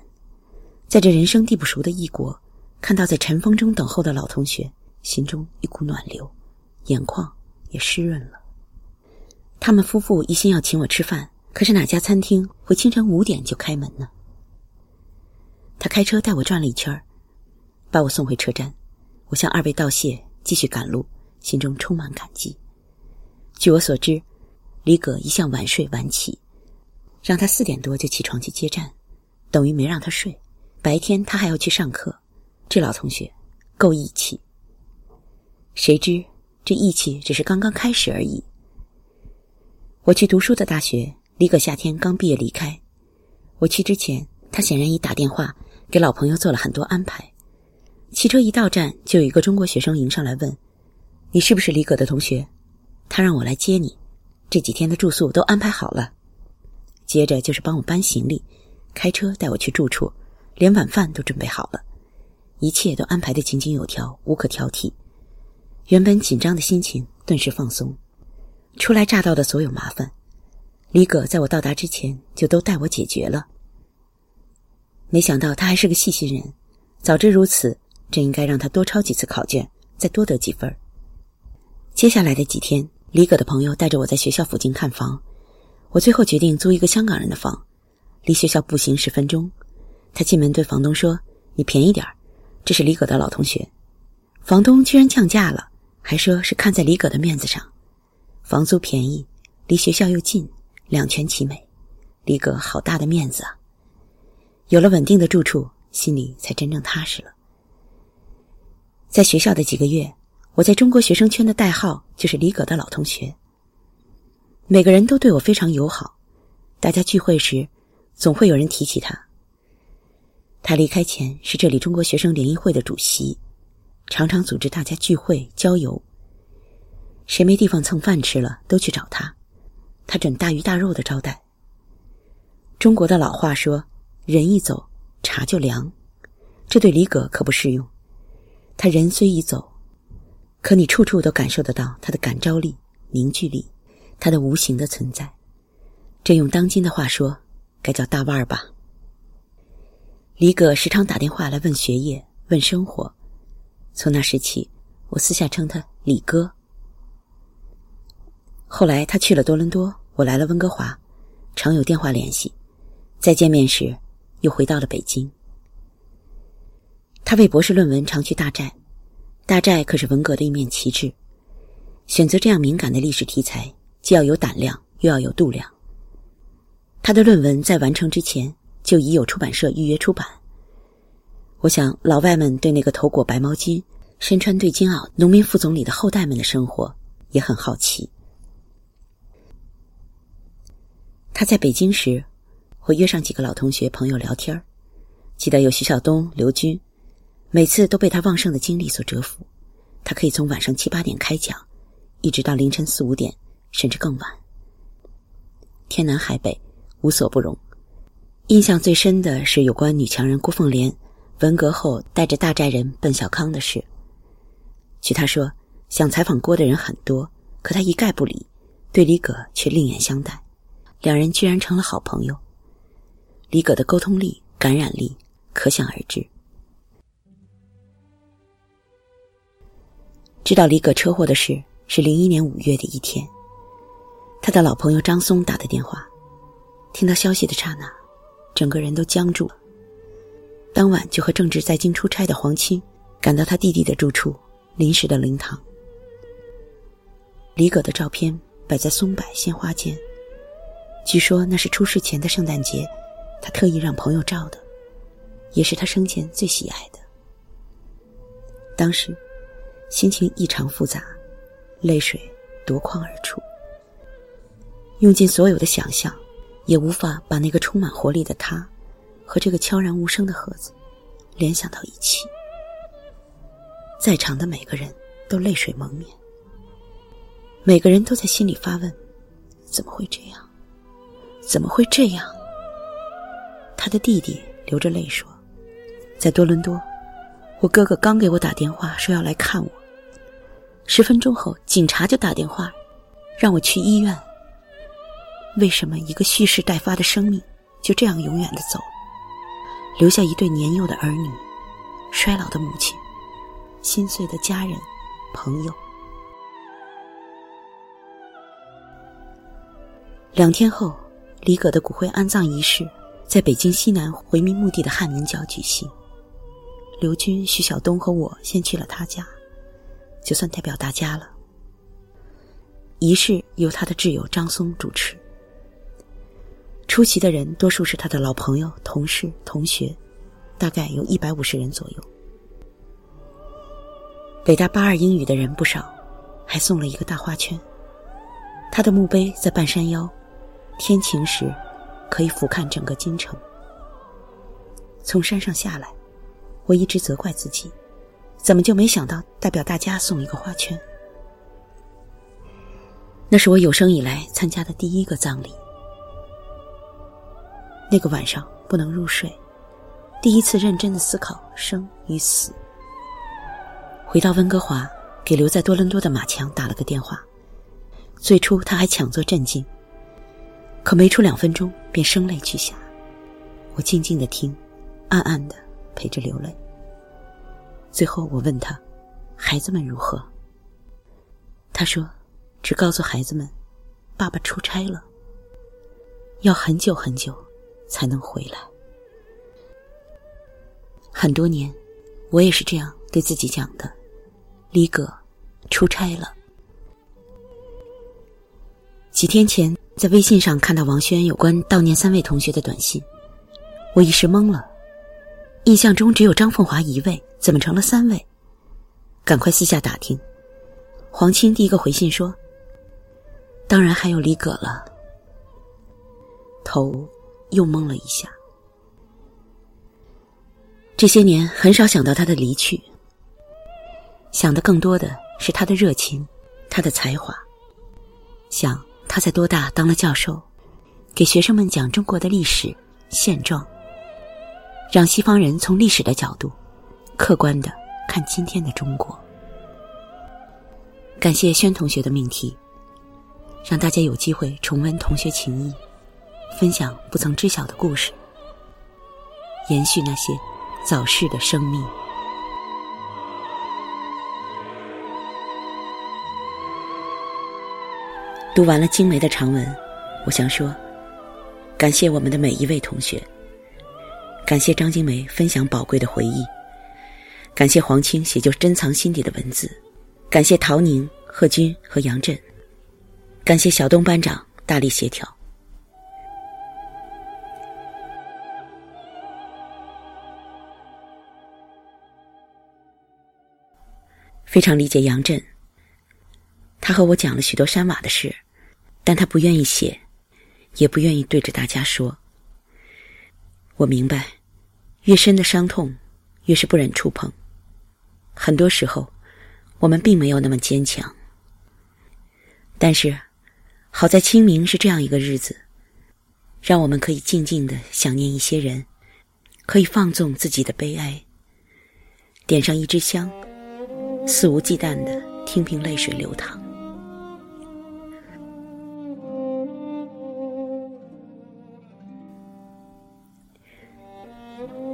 在这人生地不熟的异国，看到在尘封中等候的老同学，心中一股暖流，眼眶也湿润了。他们夫妇一心要请我吃饭，可是哪家餐厅会清晨五点就开门呢？他开车带我转了一圈把我送回车站。我向二位道谢，继续赶路，心中充满感激。据我所知。李葛一向晚睡晚起，让他四点多就起床去接站，等于没让他睡。白天他还要去上课，这老同学够义气。谁知这义气只是刚刚开始而已。我去读书的大学，李葛夏天刚毕业离开。我去之前，他显然已打电话给老朋友做了很多安排。汽车一到站，就有一个中国学生迎上来问：“你是不是李葛的同学？他让我来接你。”这几天的住宿都安排好了，接着就是帮我搬行李，开车带我去住处，连晚饭都准备好了，一切都安排的井井有条，无可挑剔。原本紧张的心情顿时放松，初来乍到的所有麻烦，李葛在我到达之前就都带我解决了。没想到他还是个细心人，早知如此，真应该让他多抄几次考卷，再多得几分。接下来的几天。李葛的朋友带着我在学校附近看房，我最后决定租一个香港人的房，离学校步行十分钟。他进门对房东说：“你便宜点这是李葛的老同学。”房东居然降价了，还说是看在李葛的面子上，房租便宜，离学校又近，两全其美。李葛好大的面子啊！有了稳定的住处，心里才真正踏实了。在学校的几个月。我在中国学生圈的代号就是李葛的老同学。每个人都对我非常友好，大家聚会时总会有人提起他。他离开前是这里中国学生联谊会的主席，常常组织大家聚会郊游。谁没地方蹭饭吃了，都去找他，他准大鱼大肉的招待。中国的老话说：“人一走，茶就凉。”这对李葛可不适用。他人虽已走。可你处处都感受得到他的感召力、凝聚力，他的无形的存在。这用当今的话说，该叫大腕儿吧。李葛时常打电话来问学业、问生活，从那时起，我私下称他李哥。后来他去了多伦多，我来了温哥华，常有电话联系。再见面时，又回到了北京。他为博士论文常去大寨，大寨可是文革的一面旗帜。选择这样敏感的历史题材，既要有胆量，又要有度量。他的论文在完成之前就已有出版社预约出版。我想，老外们对那个头裹白毛巾、身穿对襟袄、农民副总理的后代们的生活也很好奇。他在北京时，会约上几个老同学朋友聊天记得有徐晓东、刘军，每次都被他旺盛的精力所折服。他可以从晚上七八点开讲。一直到凌晨四五点，甚至更晚。天南海北，无所不容。印象最深的是有关女强人郭凤莲文革后带着大寨人奔小康的事。据他说，想采访郭的人很多，可他一概不理，对李葛却另眼相待，两人居然成了好朋友。李葛的沟通力、感染力可想而知。知道李葛车祸的事。是零一年五月的一天，他的老朋友张松打的电话。听到消息的刹那，整个人都僵住了。当晚就和正值在京出差的黄青赶到他弟弟的住处临时的灵堂。李葛的照片摆在松柏鲜花间，据说那是出事前的圣诞节，他特意让朋友照的，也是他生前最喜爱的。当时心情异常复杂。泪水夺眶而出，用尽所有的想象，也无法把那个充满活力的他，和这个悄然无声的盒子联想到一起。在场的每个人都泪水蒙面，每个人都在心里发问：怎么会这样？怎么会这样？他的弟弟流着泪说：“在多伦多，我哥哥刚给我打电话说要来看我。”十分钟后，警察就打电话，让我去医院。为什么一个蓄势待发的生命就这样永远的走，留下一对年幼的儿女、衰老的母亲、心碎的家人、朋友？两天后，李葛的骨灰安葬仪式在北京西南回民墓地的汉民角举行。刘军、徐晓东和我先去了他家。就算代表大家了。仪式由他的挚友张松主持。出席的人多数是他的老朋友、同事、同学，大概有一百五十人左右。北大八二英语的人不少，还送了一个大花圈。他的墓碑在半山腰，天晴时可以俯瞰整个京城。从山上下来，我一直责怪自己。怎么就没想到代表大家送一个花圈？那是我有生以来参加的第一个葬礼。那个晚上不能入睡，第一次认真的思考生与死。回到温哥华，给留在多伦多的马强打了个电话。最初他还强作镇静，可没出两分钟便声泪俱下。我静静的听，暗暗的陪着流泪。最后，我问他：“孩子们如何？”他说：“只告诉孩子们，爸爸出差了，要很久很久才能回来。”很多年，我也是这样对自己讲的：“李葛出差了。”几天前，在微信上看到王轩有关悼念三位同学的短信，我一时懵了。印象中只有张凤华一位。怎么成了三位？赶快私下打听。黄青第一个回信说：“当然还有李葛了。”头又懵了一下。这些年很少想到他的离去，想的更多的是他的热情，他的才华。想他在多大当了教授，给学生们讲中国的历史现状，让西方人从历史的角度。客观的看今天的中国。感谢轩同学的命题，让大家有机会重温同学情谊，分享不曾知晓的故事，延续那些早逝的生命。读完了精梅的长文，我想说，感谢我们的每一位同学，感谢张金梅分享宝贵的回忆。感谢黄清写就珍藏心底的文字，感谢陶宁、贺军和杨震，感谢小东班长大力协调。非常理解杨震，他和我讲了许多山瓦的事，但他不愿意写，也不愿意对着大家说。我明白，越深的伤痛，越是不忍触碰。很多时候，我们并没有那么坚强。但是，好在清明是这样一个日子，让我们可以静静的想念一些人，可以放纵自己的悲哀，点上一支香，肆无忌惮的听凭泪水流淌。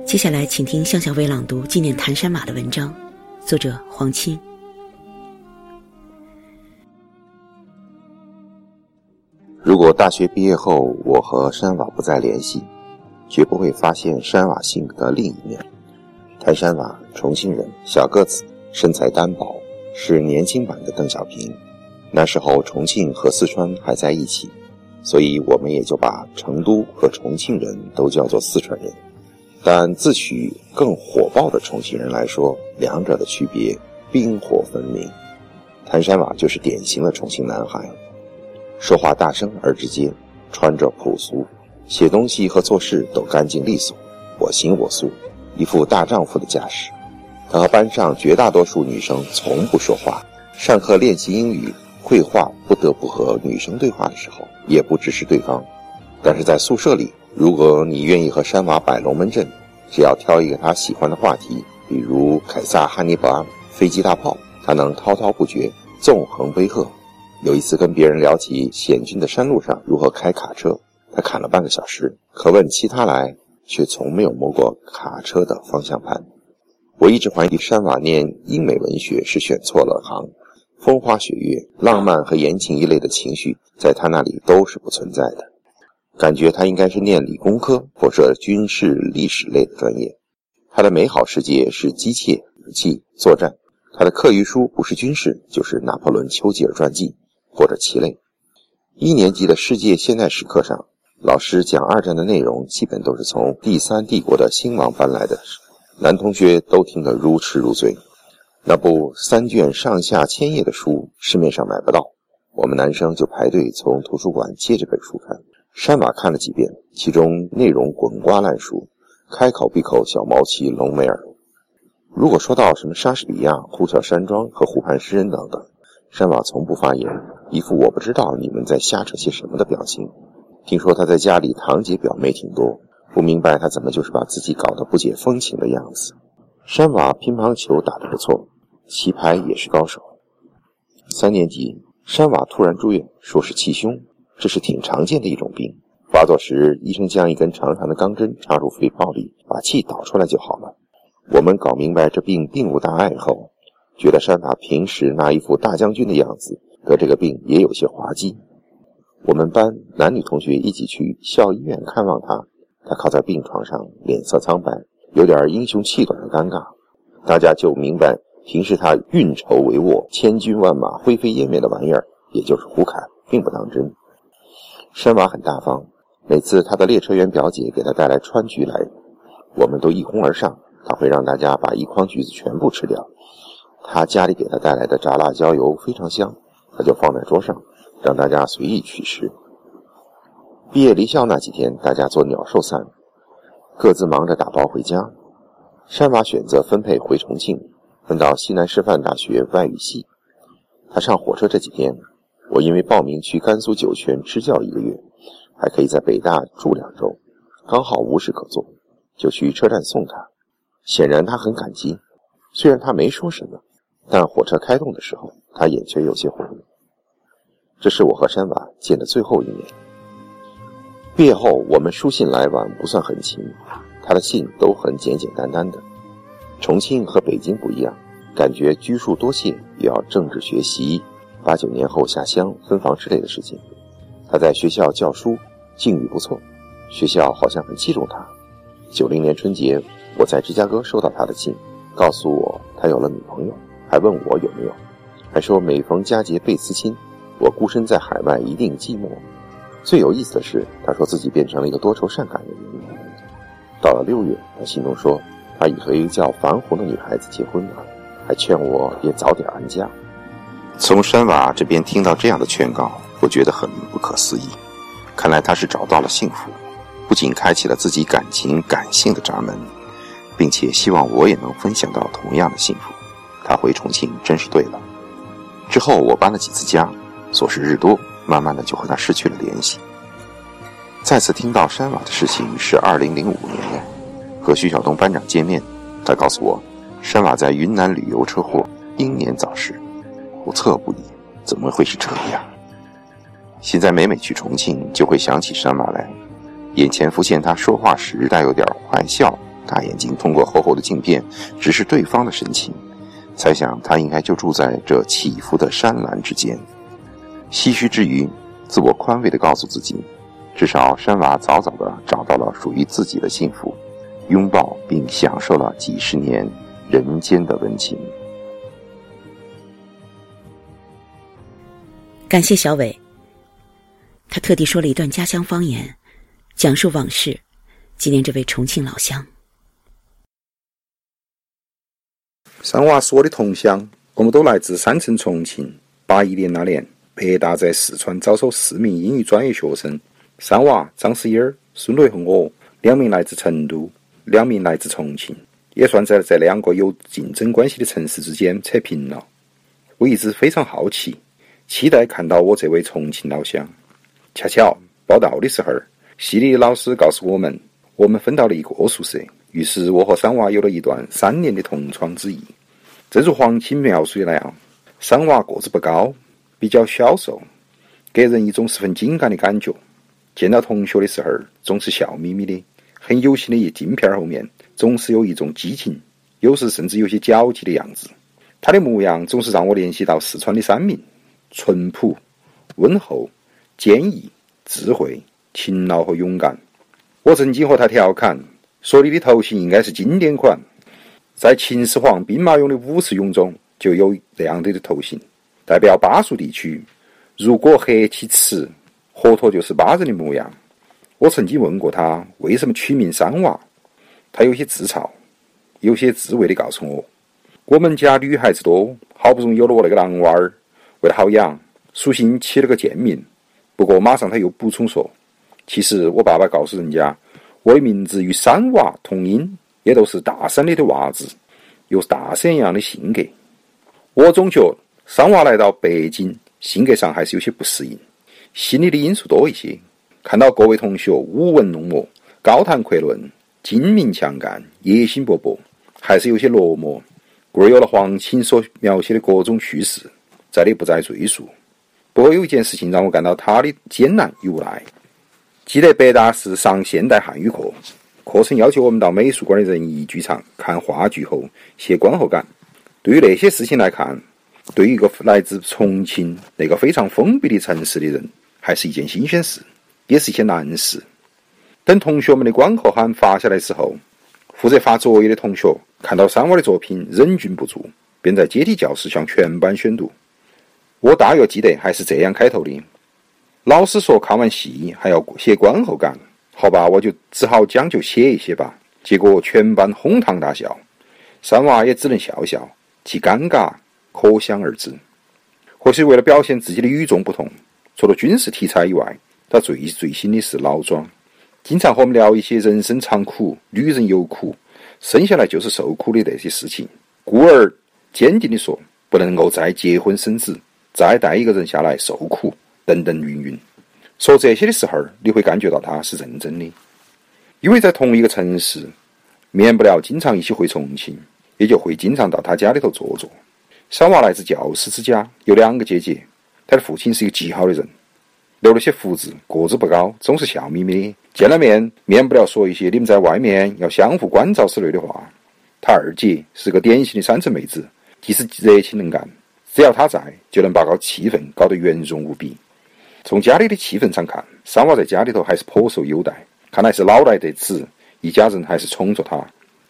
接下来，请听向小薇朗读纪念谭山马的文章。作者黄清。如果大学毕业后我和山瓦不再联系，绝不会发现山瓦性格的另一面。谭山瓦，重庆人，小个子，身材单薄，是年轻版的邓小平。那时候重庆和四川还在一起，所以我们也就把成都和重庆人都叫做四川人。但自诩更火爆的重庆人来说，两者的区别冰火分明。谭山瓦就是典型的重庆男孩，说话大声而直接，穿着朴素，写东西和做事都干净利索，我行我素，一副大丈夫的架势。他和班上绝大多数女生从不说话，上课练习英语、绘画，不得不和女生对话的时候，也不支持对方。但是在宿舍里，如果你愿意和山娃摆龙门阵，只要挑一个他喜欢的话题，比如凯撒、哈尼拔、飞机、大炮，他能滔滔不绝，纵横捭阖。有一次跟别人聊起险峻的山路上如何开卡车，他侃了半个小时，可问起他来，却从没有摸过卡车的方向盘。我一直怀疑山娃念英美文学是选错了行，风花雪月、浪漫和言情一类的情绪，在他那里都是不存在的。感觉他应该是念理工科或者军事历史类的专业。他的美好世界是机械、武器、作战。他的课余书不是军事，就是拿破仑·丘吉尔传记或者棋类。一年级的世界现代史课上，老师讲二战的内容基本都是从第三帝国的兴亡搬来的，男同学都听得如痴如醉。那部三卷上下千页的书市面上买不到，我们男生就排队从图书馆借这本书看。山瓦看了几遍，其中内容滚瓜烂熟，开口闭口小毛奇、隆美尔。如果说到什么莎士比亚、呼啸山庄和湖畔诗人等等，山瓦从不发言，一副我不知道你们在瞎扯些什么的表情。听说他在家里堂姐表妹挺多，不明白他怎么就是把自己搞得不解风情的样子。山瓦乒乓球打得不错，棋牌也是高手。三年级，山瓦突然住院，说是气胸。这是挺常见的一种病，发作时医生将一根长长的钢针插入肺泡里，把气导出来就好了。我们搞明白这病并无大碍后，觉得山塔平时那一副大将军的样子，得这个病也有些滑稽。我们班男女同学一起去校医院看望他，他靠在病床上，脸色苍白，有点英雄气短的尴尬。大家就明白，平时他运筹帷幄、千军万马灰飞烟灭的玩意儿，也就是胡侃，并不当真。山娃很大方，每次他的列车员表姐给他带来川橘来，我们都一哄而上。他会让大家把一筐橘子全部吃掉。他家里给他带来的炸辣椒油非常香，他就放在桌上，让大家随意取食。毕业离校那几天，大家做鸟兽散，各自忙着打包回家。山娃选择分配回重庆，分到西南师范大学外语系。他上火车这几天。我因为报名去甘肃酒泉支教一个月，还可以在北大住两周，刚好无事可做，就去车站送他。显然他很感激，虽然他没说什么，但火车开动的时候，他眼圈有些红。这是我和山娃见的最后一面。毕业后，我们书信来往不算很勤，他的信都很简简单单的。重庆和北京不一样，感觉拘束多谢，也要政治学习。八九年后下乡分房之类的事情，他在学校教书，境遇不错，学校好像很器重他。九零年春节，我在芝加哥收到他的信，告诉我他有了女朋友，还问我有没有，还说每逢佳节倍思亲，我孤身在海外一定寂寞。最有意思的是，他说自己变成了一个多愁善感的人。到了六月，他信中说他已和一个叫樊红的女孩子结婚了，还劝我也早点安家。从山瓦这边听到这样的劝告，我觉得很不可思议。看来他是找到了幸福，不仅开启了自己感情感性的闸门，并且希望我也能分享到同样的幸福。他回重庆真是对了。之后我搬了几次家，琐事日多，慢慢的就和他失去了联系。再次听到山瓦的事情是二零零五年，和徐晓东班长见面，他告诉我，山瓦在云南旅游车祸，英年早逝，不测不已，怎么会是这样？现在每每去重庆，就会想起山娃来，眼前浮现他说话时带有点坏笑，大眼睛通过厚厚的镜片直视对方的神情，猜想他应该就住在这起伏的山岚之间。唏嘘之余，自我宽慰地告诉自己。至少山娃早早的找到了属于自己的幸福，拥抱并享受了几十年人间的温情。感谢小伟，他特地说了一段家乡方言，讲述往事，纪念这位重庆老乡。三娃是我的同乡，我们都来自山城重庆。八一年那年，北大在四川招收四名英语专业学生。三娃张思英、孙雷和我，两名来自成都，两名来自重庆，也算在这两个有竞争关系的城市之间扯平了。我一直非常好奇，期待看到我这位重庆老乡。恰巧报道的时候，系里老师告诉我们，我们分到了一个宿舍。于是我和三娃有了一段三年的同窗之谊。正如黄青描述的那样，三娃个子不高，比较消瘦，给人一种十分精干的感觉。见到同学的时候，总是笑眯眯的，很有型的一镜片后面总是有一种激情，有时甚至有些焦急的样子。他的模样总是让我联系到四川的山民：淳朴、温厚、坚毅、智慧、勤劳和勇敢。我曾经和他调侃说：“你的头型应该是经典款，在秦始皇兵马俑的武士俑中就有这样的的头型，代表巴蜀地区。如果黑起池。”活脱就是巴人的模样。我曾经问过他为什么取名三娃，他有些自嘲，有些自慰的告诉我：“我们家女孩子多，好不容易有了我那个男娃儿，为了好养，索性起了个贱名。”不过马上他又补充说：“其实我爸爸告诉人家，我的名字与山娃同音，也都是大山里的娃子，有大山一样的性格。”我总觉山娃来到北京，性格上还是有些不适应。心理的因素多一些。看到各位同学舞文弄墨、高谈阔论、精明强干、野心勃勃，还是有些落寞。故而有了黄青所描写的各种趣事，这里不再赘述。不过有一件事情让我感到他的艰难与无奈。记得北大是上现代汉语课，课程要求我们到美术馆的仁义剧场看话剧后写观后感。对于那些事情来看，对于一个来自重庆那个非常封闭的城市的人，还是一件新鲜事，也是一件难事。等同学们的观后函发下来之后，负责发作业的同学看到三娃的作品忍俊不住，便在阶梯教室向全班宣读。我大约记得还是这样开头的：老师说看完戏还要写观后感，好吧，我就只好将就写一写吧。结果全班哄堂大笑，三娃也只能笑笑，其尴尬可想而知。或许为了表现自己的与众不同。除了军事题材以外，他最最新的是老庄，经常和我们聊一些人生长苦、女人有苦、生下来就是受苦的那些事情。故而坚定地说，不能够再结婚生子，再带一个人下来受苦，等等云云。说这些的时候，你会感觉到他是认真的，因为在同一个城市，免不了经常一起回重庆，也就会经常到他家里头坐坐。小娃来自教师之家，有两个姐姐。他的父亲是一个极好的人，留了些胡子，个子不高，总是笑眯眯的。见了面，免不了说一些“你们在外面要相互关照”之类的话。他二姐是个典型的山城妹子，既是热情能干，只要他在，就能把个气氛搞得圆融无比。从家里的气氛上看，三娃在家里头还是颇受优待，看来是老来得子，一家人还是宠着他。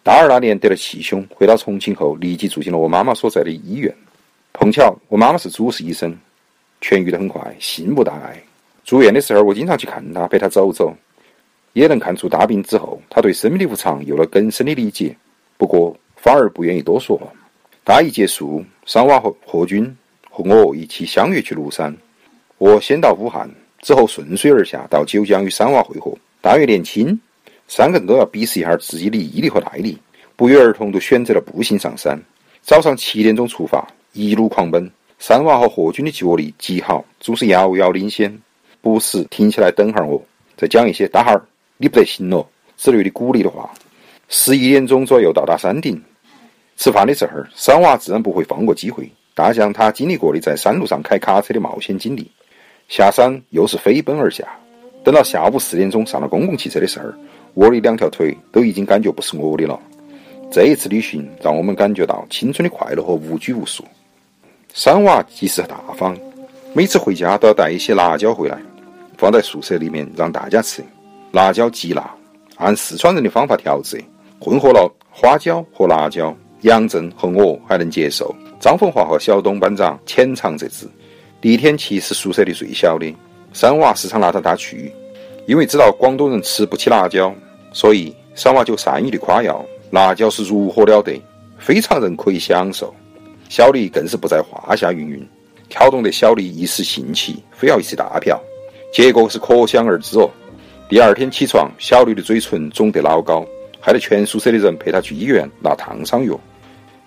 大二那年得了气胸，回到重庆后立即住进了我妈妈所在的医院。碰巧我妈妈是主治医生，痊愈得很快，心无大碍。住院的时候，我经常去看她，陪她走走，也能看出大病之后，她对生命的无常有了更深的理解。不过反而不愿意多说。大一结束，桑娃和霍军和我一起相约去庐山。我先到武汉，之后顺水而下到九江与桑娃会合。大约年轻。三个人都要比试一下自己的毅力和耐力，不约而同都选择了步行上山。早上七点钟出发，一路狂奔。三娃和霍军的脚力极好，总是遥遥领先，不时停下来等会儿我，再讲一些“大孩儿，你不得行了”之类的鼓励的话。十一点钟左右到达山顶，吃饭的时候，三娃自然不会放过机会，大讲他经历过的在山路上开卡车的冒险经历。下山又是飞奔而下，等到下午四点钟上了公共汽车的时候。我的两条腿都已经感觉不是我的了。这一次旅行让我们感觉到青春的快乐和无拘无束。三娃及时大方，每次回家都要带一些辣椒回来，放在宿舍里面让大家吃。辣椒极辣，按四川人的方法调制，混合了花椒和辣椒。杨震和我还能接受，张凤华和小东班长浅尝辄止。李天琪是宿舍里最小的，三娃时常拿着他去，因为知道广东人吃不起辣椒。所以，三娃就善意的夸耀辣椒是如何了得，非常人可以享受。小李更是不在话下云云，挑动得小李一时兴起，非要一次大票，结果是可想而知哦。第二天起床，小李的嘴唇肿得老高，害得全宿舍的人陪他去医院拿烫伤药。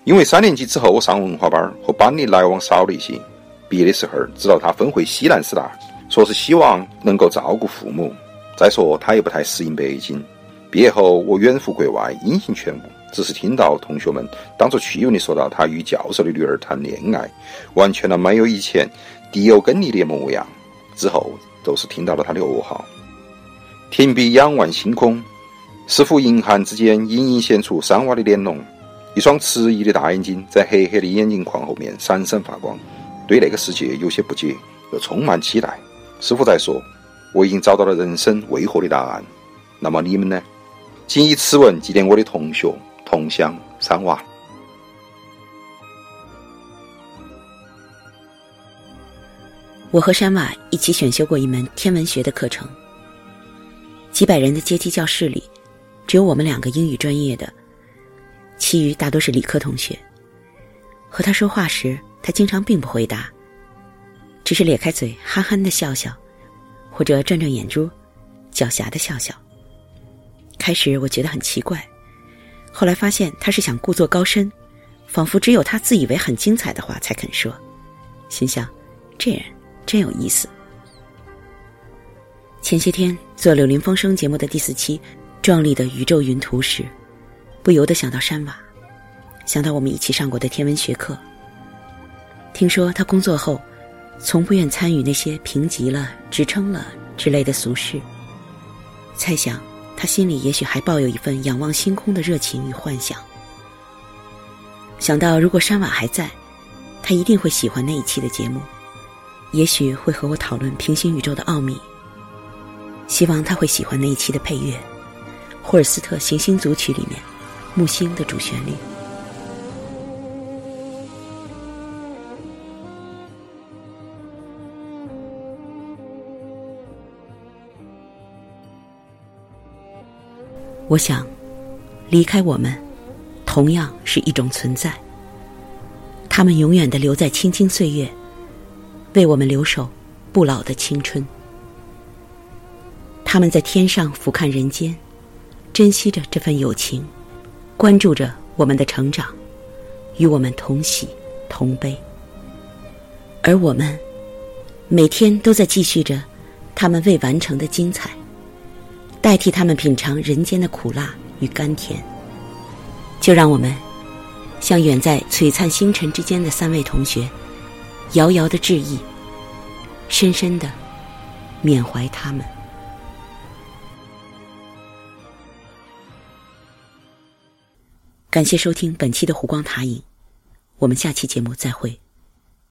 因为三年级之后我上文化班，和班里来往少了一些。毕业的时候，知道他分回西南师大，说是希望能够照顾父母。再说他也不太适应北京。毕业后，我远赴国外，音信全无。只是听到同学们当作趣闻的说到他与教授的女儿谈恋爱，完全的没有以前迪欧根尼的模样。之后都是听到了他的噩耗。停笔仰望星空，似乎银汉之间隐隐现出三娃的脸容，一双迟疑的大眼睛在黑黑的眼镜框后面闪闪发光。对那个世界有些不解，又充满期待。师傅在说：“我已经找到了人生为何的答案。”那么你们呢？谨以此文纪念我的同学同乡三娃。我和山娃一起选修过一门天文学的课程。几百人的阶梯教室里，只有我们两个英语专业的，其余大多是理科同学。和他说话时，他经常并不回答，只是咧开嘴憨憨的笑笑，或者转转眼珠，狡黠的笑笑。开始我觉得很奇怪，后来发现他是想故作高深，仿佛只有他自以为很精彩的话才肯说。心想，这人真有意思。前些天做《柳林风声》节目的第四期《壮丽的宇宙云图》时，不由得想到山娃，想到我们一起上过的天文学课。听说他工作后，从不愿参与那些评级了、职称了之类的俗事。猜想。他心里也许还抱有一份仰望星空的热情与幻想。想到如果山瓦还在，他一定会喜欢那一期的节目，也许会和我讨论平行宇宙的奥秘。希望他会喜欢那一期的配乐，《霍尔斯特行星组曲》里面木星的主旋律。我想，离开我们，同样是一种存在。他们永远的留在青青岁月，为我们留守不老的青春。他们在天上俯瞰人间，珍惜着这份友情，关注着我们的成长，与我们同喜同悲。而我们，每天都在继续着他们未完成的精彩。代替他们品尝人间的苦辣与甘甜，就让我们向远在璀璨星辰之间的三位同学遥遥的致意，深深的缅怀他们。感谢收听本期的湖光塔影，我们下期节目再会。